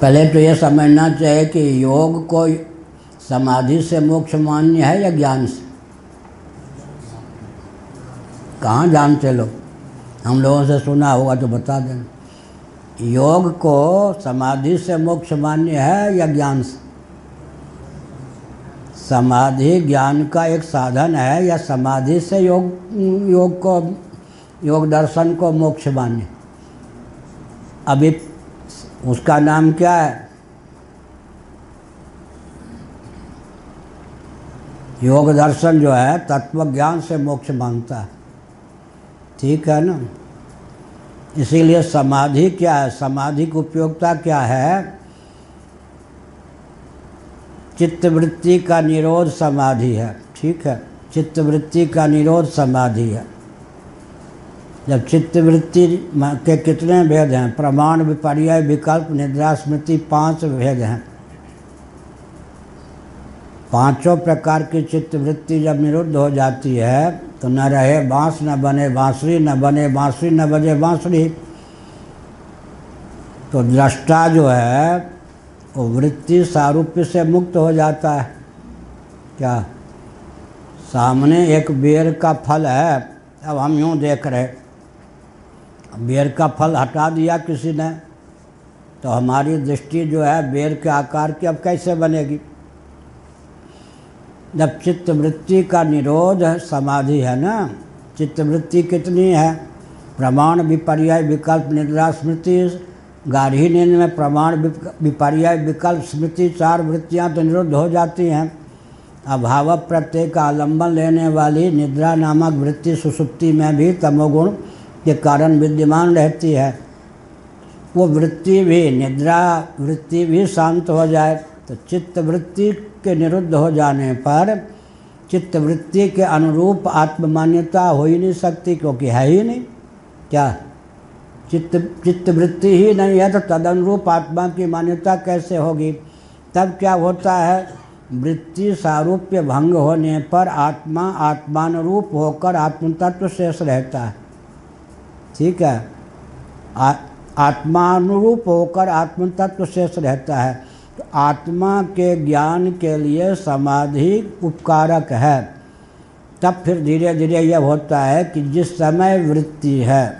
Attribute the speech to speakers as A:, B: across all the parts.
A: पहले तो ये समझना चाहिए कि योग को समाधि से मोक्ष मान्य है या ज्ञान से? कहाँ जानते लोग? हम लोगों से सुना होगा तो बता देना। योग को समाधि से मोक्ष मान्य है या ज्ञान से? समाधि ज्ञान का एक साधन है या समाधि से योग योग को, योग दर्शन को मोक्ष मान्य? अभी उसका नाम क्या है? योग दर्शन जो है तत्व ज्ञान से मोक्ष माँगता है। ठीक है ना? इसीलिए समाधि क्या है? समाधि की उपयोगिता क्या है? चित्तवृत्ति का निरोध समाधि है। ठीक है? चित्तवृत्ति का निरोध समाधि है। जब चित्तवृत्ति के कितने भेद हैं? प्रमाण विपर्य विकल्प, निद्रा, स्मृति, पाँच भेद हैं। पाँचों प्रकार की चित्तवृत्ति जब निरुद्ध हो जाती है तो न रहे बाँस, न बने बांसुरी, न बने बांसुरी, न बजे बांसुरी। तो दृष्टा जो है, वो वृत्ति सारूप्य से मुक्त हो जाता है। क्या? सामने एक बेर का फल है, अब हम यूँ देख रहे बेर का फल हटा दिया किसी ने तो हमारी दृष्टि जो है बेर के आकार की अब कैसे बनेगी? जब चित्तवृत्ति का निरोध समाधि है ना, चित्तवृत्ति कितनी है? प्रमाण विपर्य विकल्प निद्रा स्मृति, गाढ़ी नींद में प्रमाण विपर्य विकल्प स्मृति, चार वृत्तियाँ तो निरुद्ध हो जाती हैं। अभाव प्रत्यय का आलंबन लेने वाली निद्रा नामक वृत्ति सुसुप्ति में भी तमोगुण के कारण विद्यमान रहती है। वो वृत्ति भी निद्रा, वृत्ति भी शांत हो जाए तो चित्त वृत्ति के निरुद्ध हो जाने पर चित्त वृत्ति के अनुरूप आत्ममान्यता हो ही नहीं सकती, क्योंकि है ही नहीं। क्या? चित्त चित्त वृत्ति ही नहीं है तो तद अनुरूप आत्मा की मान्यता कैसे होगी? तब क्या होता है? वृत्ति सारूप्य भंग होने पर आत्मा आत्मानुरूप होकर आत्मतत्व शेष रहता है। ठीक है? आत्मानुरूप होकर आत्म तत्व शेष रहता है। तो आत्मा के ज्ञान के लिए समाधि उपकारक है। तब फिर धीरे धीरे यह होता है कि जिस समय वृत्ति है,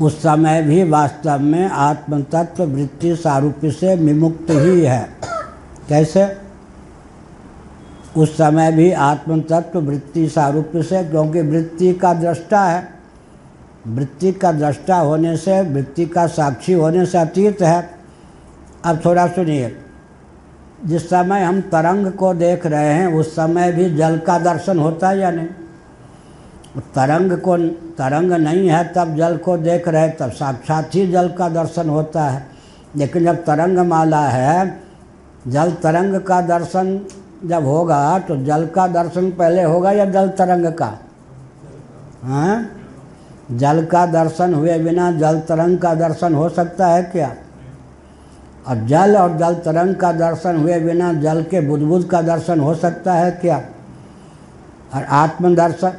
A: उस समय भी वास्तव में आत्म तत्व वृत्ति सारूप से विमुक्त ही है। कैसे? उस समय भी आत्म तत्व वृत्ति सारूप से, क्योंकि वृत्ति का दृष्टा है। वृत्ति का दृष्टा होने से, वृत्ति का साक्षी होने से अतीत है। अब थोड़ा सुनिए। जिस समय हम तरंग को देख रहे हैं, उस समय भी जल का दर्शन होता है या नहीं? तरंग को, तरंग नहीं है तब जल को देख रहे, तब साक्षात ही जल का दर्शन होता है। लेकिन जब तरंग माला है, जल तरंग का दर्शन जब होगा तो जल का दर्शन पहले होगा या जल तरंग का? हाँ? जल का दर्शन हुए बिना जल तरंग का दर्शन हो सकता है क्या? और जल और जल तरंग का दर्शन हुए बिना जल के बुदबुद का दर्शन हो सकता है क्या? और आत्म दर्शन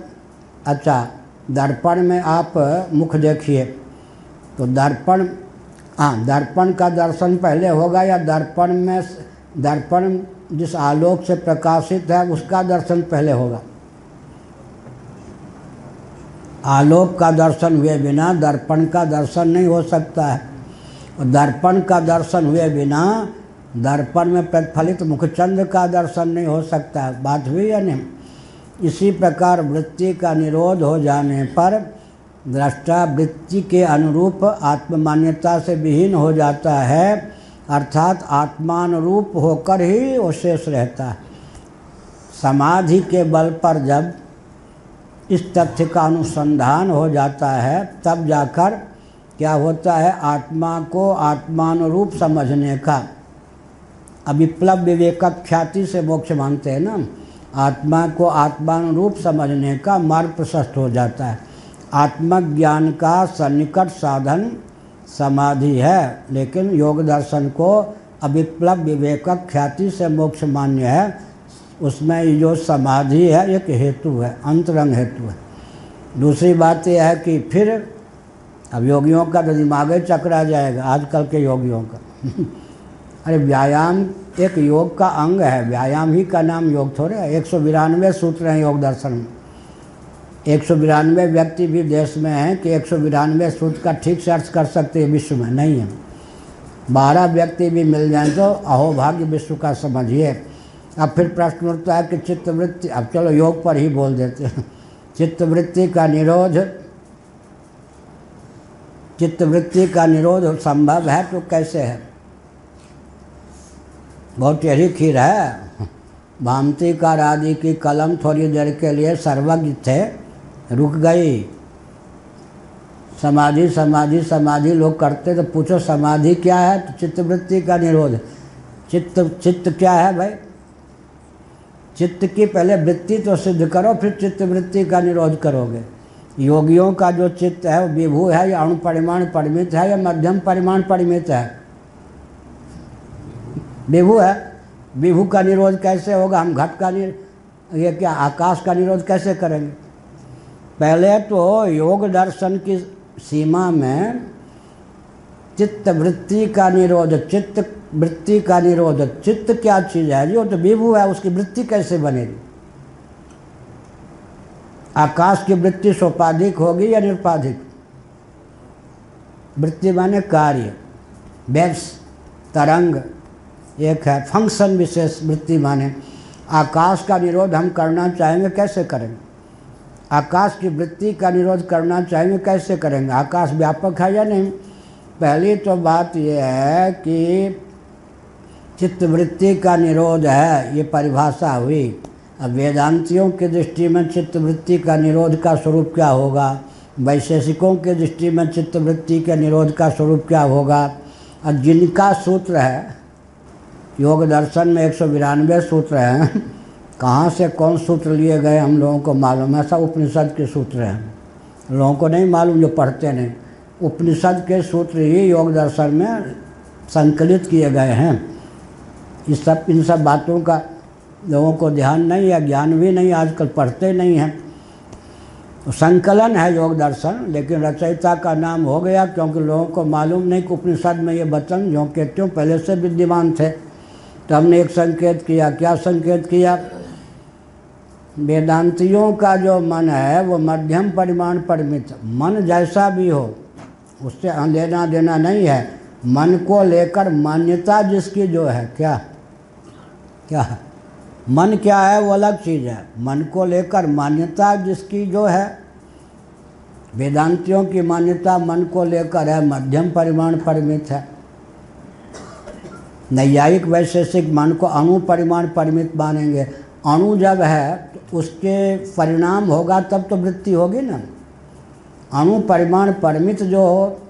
A: अच्छा दर्पण में आप मुख देखिए। तो दर्पण हाँ दर्पण का दर्शन पहले होगा या दर्पण में, दर्पण जिस आलोक से प्रकाशित है उसका दर्शन पहले होगा? आलोक का दर्शन हुए बिना दर्पण का दर्शन नहीं हो सकता है। और दर्पण का दर्शन हुए बिना दर्पण में प्रतिफलित मुखचंद का दर्शन नहीं हो सकता। है बात हुई या नहीं? इसी प्रकार वृत्ति का निरोध हो जाने पर दृष्टा वृत्ति के अनुरूप आत्ममान्यता से विहीन हो जाता है, अर्थात आत्मानुरूप होकर ही वो शेष रहता है। समाधि के बल पर जब इस तथ्य का अनुसंधान हो जाता है, तब जाकर क्या होता है, आत्मा को आत्मानुरूप समझने का। अविप्लव विवेक ख्याति से मोक्ष मानते हैं ना आत्मा को आत्मानुरूप समझने का मार्ग प्रशस्त हो जाता है। आत्मज्ञान का सन्निकट साधन समाधि है, लेकिन योग दर्शन को अभिप्लव विवेक ख्याति से मोक्ष मान्य है। उसमें जो समाधि है, एक हेतु है, अंतरंग हेतु है। दूसरी बात यह है कि फिर अब योगियों का तो दिमाग ही चकरा जाएगा, आजकल के योगियों का। अरे व्यायाम एक योग का अंग है, व्यायाम ही का नाम योग थोड़े है। एक सौ बिरानवे सूत्र हैं योग दर्शन में। एक सौ बिरानवे व्यक्ति भी देश में हैं कि एक सौ बिरानवे सूत्र का ठीक से अर्थ कर सकते हैं विश्व में, नहीं है। बारह व्यक्ति भी मिल जाए तो अहोभाग्य विश्व का समझिए। अब फिर प्रश्न उठता है कि चित्तवृत्ति, अब चलो योग पर ही बोल देते हैं। चित्तवृत्ति का निरोध, चित्तवृत्ति का निरोध संभव है तो कैसे है? बहुत टेढ़ी खीर है। भामती का आदि की कलम थोड़ी देर के लिए सर्वज्ञ थे, रुक गई। समाधि समाधि समाधि लोग करते तो पूछो, समाधि क्या है? तो चित्तवृत्ति का निरोध। चित्त चित्त क्या है भाई? चित्त की पहले वृत्ति तो सिद्ध करो, फिर चित्त वृत्ति का निरोध करोगे। योगियों का जो चित्त है, वो विभू है, या अणु परिमाण परिमित है, या मध्यम परिमाण परिमित है? विभू है। विभू का निरोध कैसे होगा? हम घट का ये क्या, आकाश का निरोध कैसे करेंगे? पहले तो योग दर्शन की सीमा में चित्त वृत्ति का निरोध, चित्त वृत्ति का निरोध। चित्त क्या चीज़ है? जो तो विभू है, उसकी वृत्ति कैसे बनेगी? आकाश की वृत्ति सोपाधिक होगी या निरुपाधिक? वृत्ति माने कार्य। वेब्स तरंग, एक है, फ़ंक्शन विशेष वृत्ति माने। आकाश का निरोध हम करना चाहेंगे, कैसे करेंगे? आकाश की वृत्ति का निरोध करना चाहेंगे, कैसे करेंगे? आकाश व्यापक है या नहीं? पहली तो बात यह है कि चित्तवृत्ति का निरोध है, ये परिभाषा हुई। अब वेदांतियों की दृष्टि में चित्तवृत्ति का निरोध का स्वरूप क्या होगा? वैशेषिकों की दृष्टि में चित्तवृत्ति के निरोध का स्वरूप क्या होगा? और जिनका सूत्र है, योग दर्शन में एक सौ बिरानवे सूत्र हैं, कहाँ से कौन सूत्र लिए गए हम लोगों को मालूम है? सब उपनिषद के सूत्र हैं। लोगों को नहीं मालूम, जो पढ़ते नहीं। उपनिषद के सूत्र ही योग दर्शन में संकलित किए गए हैं। इस सब, इन सब बातों का लोगों को ध्यान नहीं है ज्ञान भी नहीं, आजकल पढ़ते नहीं हैं। तो संकलन है योग दर्शन, लेकिन रचयिता का नाम हो गया क्योंकि लोगों को मालूम नहीं कि उपनिषद में ये वचन जो के त्यों पहले से विद्यमान थे। तो हमने एक संकेत किया, क्या संकेत किया? वेदांतियों का जो मन है, वो मध्यम परिमाण परिमित, मन जैसा भी हो उससे लेना देना नहीं है। मन को लेकर मान्यता जिसकी जो है, क्या? क्या? है मन क्या है? वो अलग चीज़ है। मन को लेकर मान्यता जिसकी जो है, वेदांतियों की मान्यता मन को लेकर है। मध्यम परिमाण परिमित है। नैयायिक वैशेषिक मन को अणु परिमाण परिमित मानेंगे। अणु जब है तो उसके परिणाम होगा, तब तो वृत्ति होगी ना। अणु परिमाण परिमित जो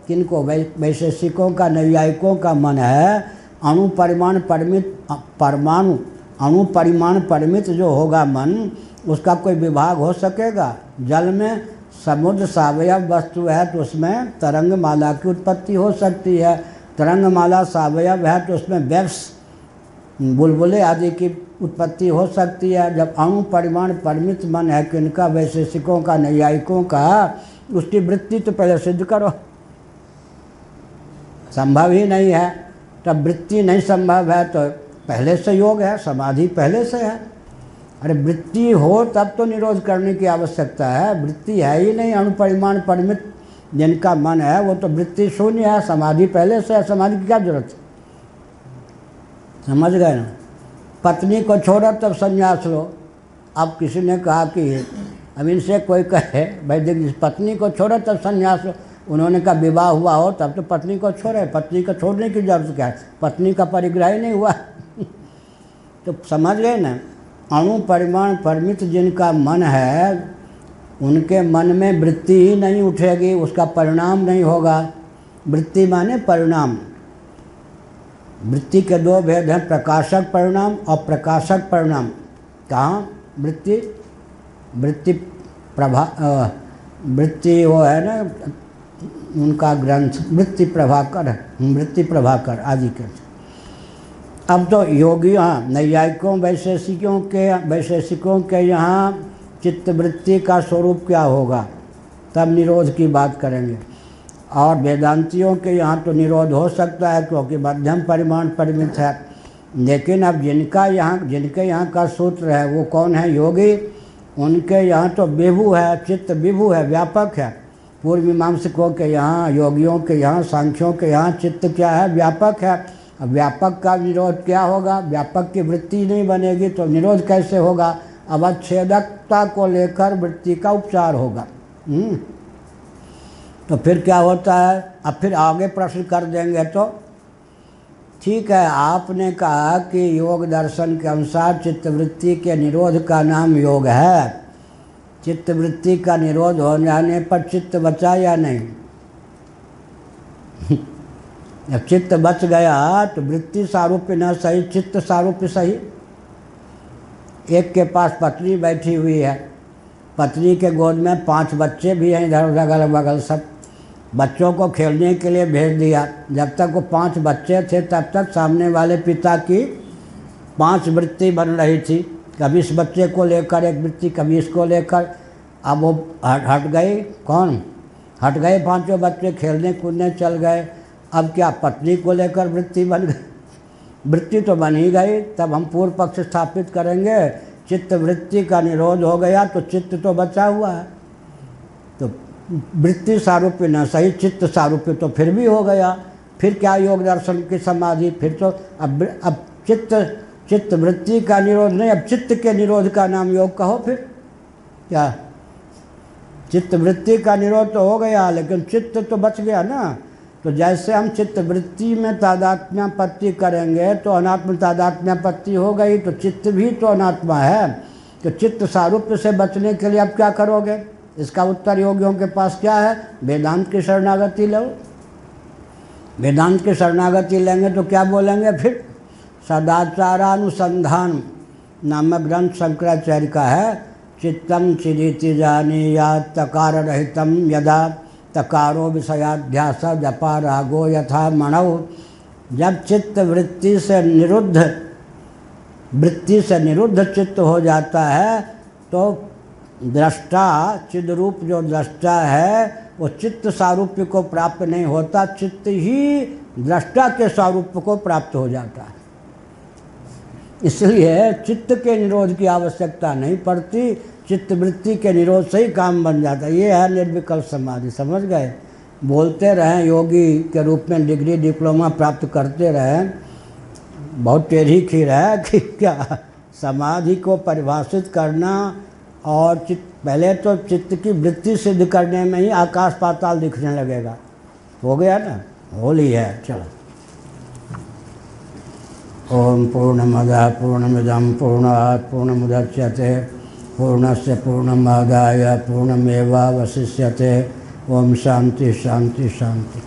A: किनको वैशेषिकों का, नैयायिकों का मन है अणु परिमाण परिमित, परमाणु अणु परिमाण परिमित जो होगा मन, उसका कोई विभाग हो सकेगा। जल में समुद्र सावयव वस्तु है तो उसमें तरंग माला की उत्पत्ति हो सकती है। तरंग माला सावयव है तो उसमें वेब्स बुलबुले आदि की उत्पत्ति हो सकती है। जब अणु परिमाण परिमित मन है किनका वैशेषिकों का, नैयायिकों का उसकी वृत्ति तो पहले सिद्ध करो। संभव ही नहीं है। तब वृत्ति नहीं संभव है तो पहले से योग है, समाधि पहले से है। अरे वृत्ति हो तब तो निरोध करने की आवश्यकता है। वृत्ति है ही नहीं अणुपरिमाण परिमित जिनका मन है, वो तो वृत्ति शून्य है, समाधि पहले से है, समाधि की क्या ज़रूरत है? समझ गए ना? पत्नी को छोड़ो तब संन्यास लो। अब किसी ने कहा कि अब इनसे कोई कहे, भाई देख पत्नी को छोड़े, तब संन्यास उन्होंने कहा, विवाह हुआ हो, तब तो पत्नी को छोड़े, पत्नी को छोड़ने की ज़रूरत क्या है? पत्नी का परिग्रह ही नहीं हुआ। तो समझ गए ना? अणु परिमाण परिमित जिनका मन है, उनके मन में वृत्ति ही नहीं उठेगी, उसका परिणाम नहीं होगा। वृत्ति माने परिणाम। वृत्ति के दो भेद हैं, प्रकाशक परिणाम और प्रकाशक परिणाम। कहाँ? वृत्ति वृत्ति प्रभा वृत्ति वो है ना, उनका ग्रंथ वृत्ति प्रभाकर वृत्ति प्रभाकर आदि के। अब तो योगी हाँ नैयायिकों, वैशेषिकों के वैशेषिकों के यहाँ चित्तवृत्ति का स्वरूप क्या होगा? तब निरोध की बात करेंगे। और वेदांतियों के यहाँ तो निरोध हो सकता है, क्योंकि मध्यम परिमाण परिमित है। लेकिन अब जिनका यहाँ, जिनके यहाँ का सूत्र है, वो कौन है? योगी। उनके यहाँ तो विभु है, चित्त विभु है, व्यापक है। पूर्व मीमांसकों के यहाँ, योगियों के यहाँ, सांख्यों के यहाँ चित्त क्या है? व्यापक है। व्यापक का निरोध क्या होगा? व्यापक की वृत्ति नहीं बनेगी तो निरोध कैसे होगा? अवच्छेदकता को लेकर वृत्ति का उपचार होगा। हम्म। तो फिर क्या होता है? अब फिर आगे प्रश्न कर देंगे तो? ठीक है, आपने कहा कि योग दर्शन के अनुसार चित्तवृत्ति के निरोध का नाम योग है। चित्तवृत्ति का निरोध हो जाने पर चित्त बचा या नहीं? जब चित्त बच गया तो वृत्ति सारूप्य न सही, चित्त सारूप्य सही। एक के पास पत्नी बैठी हुई है। पत्नी के गोद में पाँच बच्चे भी हैं इधर उधर अगल बगल सब। बच्चों को खेलने के लिए भेज दिया। जब तक वो पाँच बच्चे थे, तब तक सामने वाले पिता की पाँच वृत्ति बन रही थी। कभी इस बच्चे को लेकर, एक वृत्ति कभी इसको लेकर, अब वो हट हट गई। कौन? हट गए पाँचों बच्चे, खेलने कूदने चल गए। अब क्या, पत्नी को लेकर वृत्ति बन गई? वृत्ति तो बन ही गई। तब हम पूर्व पक्ष स्थापित करेंगे। चित्त वृत्ति का निरोध हो गया तो चित्त तो बचा हुआ है। वृत्ति सारूप्य न, सही चित्त सारूप्य तो फिर भी हो गया। फिर क्या योग दर्शन की समाधि? फिर तो अब अब चित्त चित्त वृत्ति का निरोध नहीं, अब चित्त के निरोध का नाम योग कहो फिर। क्या? चित्त वृत्ति का निरोध तो हो गया, लेकिन चित्त तो बच गया ना। तो जैसे हम चित्त वृत्ति में तादात्म्यापत्ति करेंगे तो अनात्म तादात्म्यापत्ति हो गई तो चित्त भी तो अनात्मा है। तो चित्त सारूप्य से बचने के लिए अब क्या करोगे? इसका उत्तर योगियों के पास क्या है? वेदांत की शरणागति लो। वेदांत की शरणागति लेंगे तो क्या बोलेंगे फिर? सदाचारानुसंधान नामक ग्रंथ शंकराचार्य का है। चित्तम चिदिति जानी या तकार रहितम यदा, तकारो विषयाध्यास जपा रागो यथा मणव जब चित्त वृत्ति से निरुद्ध, वृत्ति से निरुद्ध चित्त हो जाता है तो दृष्टा चिद्रूप जो दृष्टा है, वो चित्त सारूप्य को प्राप्त नहीं होता, चित्त ही दृष्टा के स्वरूप को प्राप्त हो जाता है। इसलिए चित्त के निरोध की आवश्यकता नहीं पड़ती, चित्त वृत्ति के निरोध से ही काम बन जाता है। ये है निर्विकल्प समाधि, समझ गए? बोलते रहें, योगी के रूप में डिग्री, डिप्लोमा प्राप्त करते रहें। बहुत टेढ़ी खीर है कि क्या? समाधि को परिभाषित करना और चित्त पहले तो चित्त की वृत्ति सिद्ध करने में ही आकाश पाताल दिखने लगेगा। हो गया ना? होली है, चलो। ओम पूर्णमद पूर्णमिदम पूर्णात्, पूर्णमुदच्यते। पूर्णस्य पूर्णमादाय, पूर्णमेवावशिष्यते। ओम शांति शांति शांति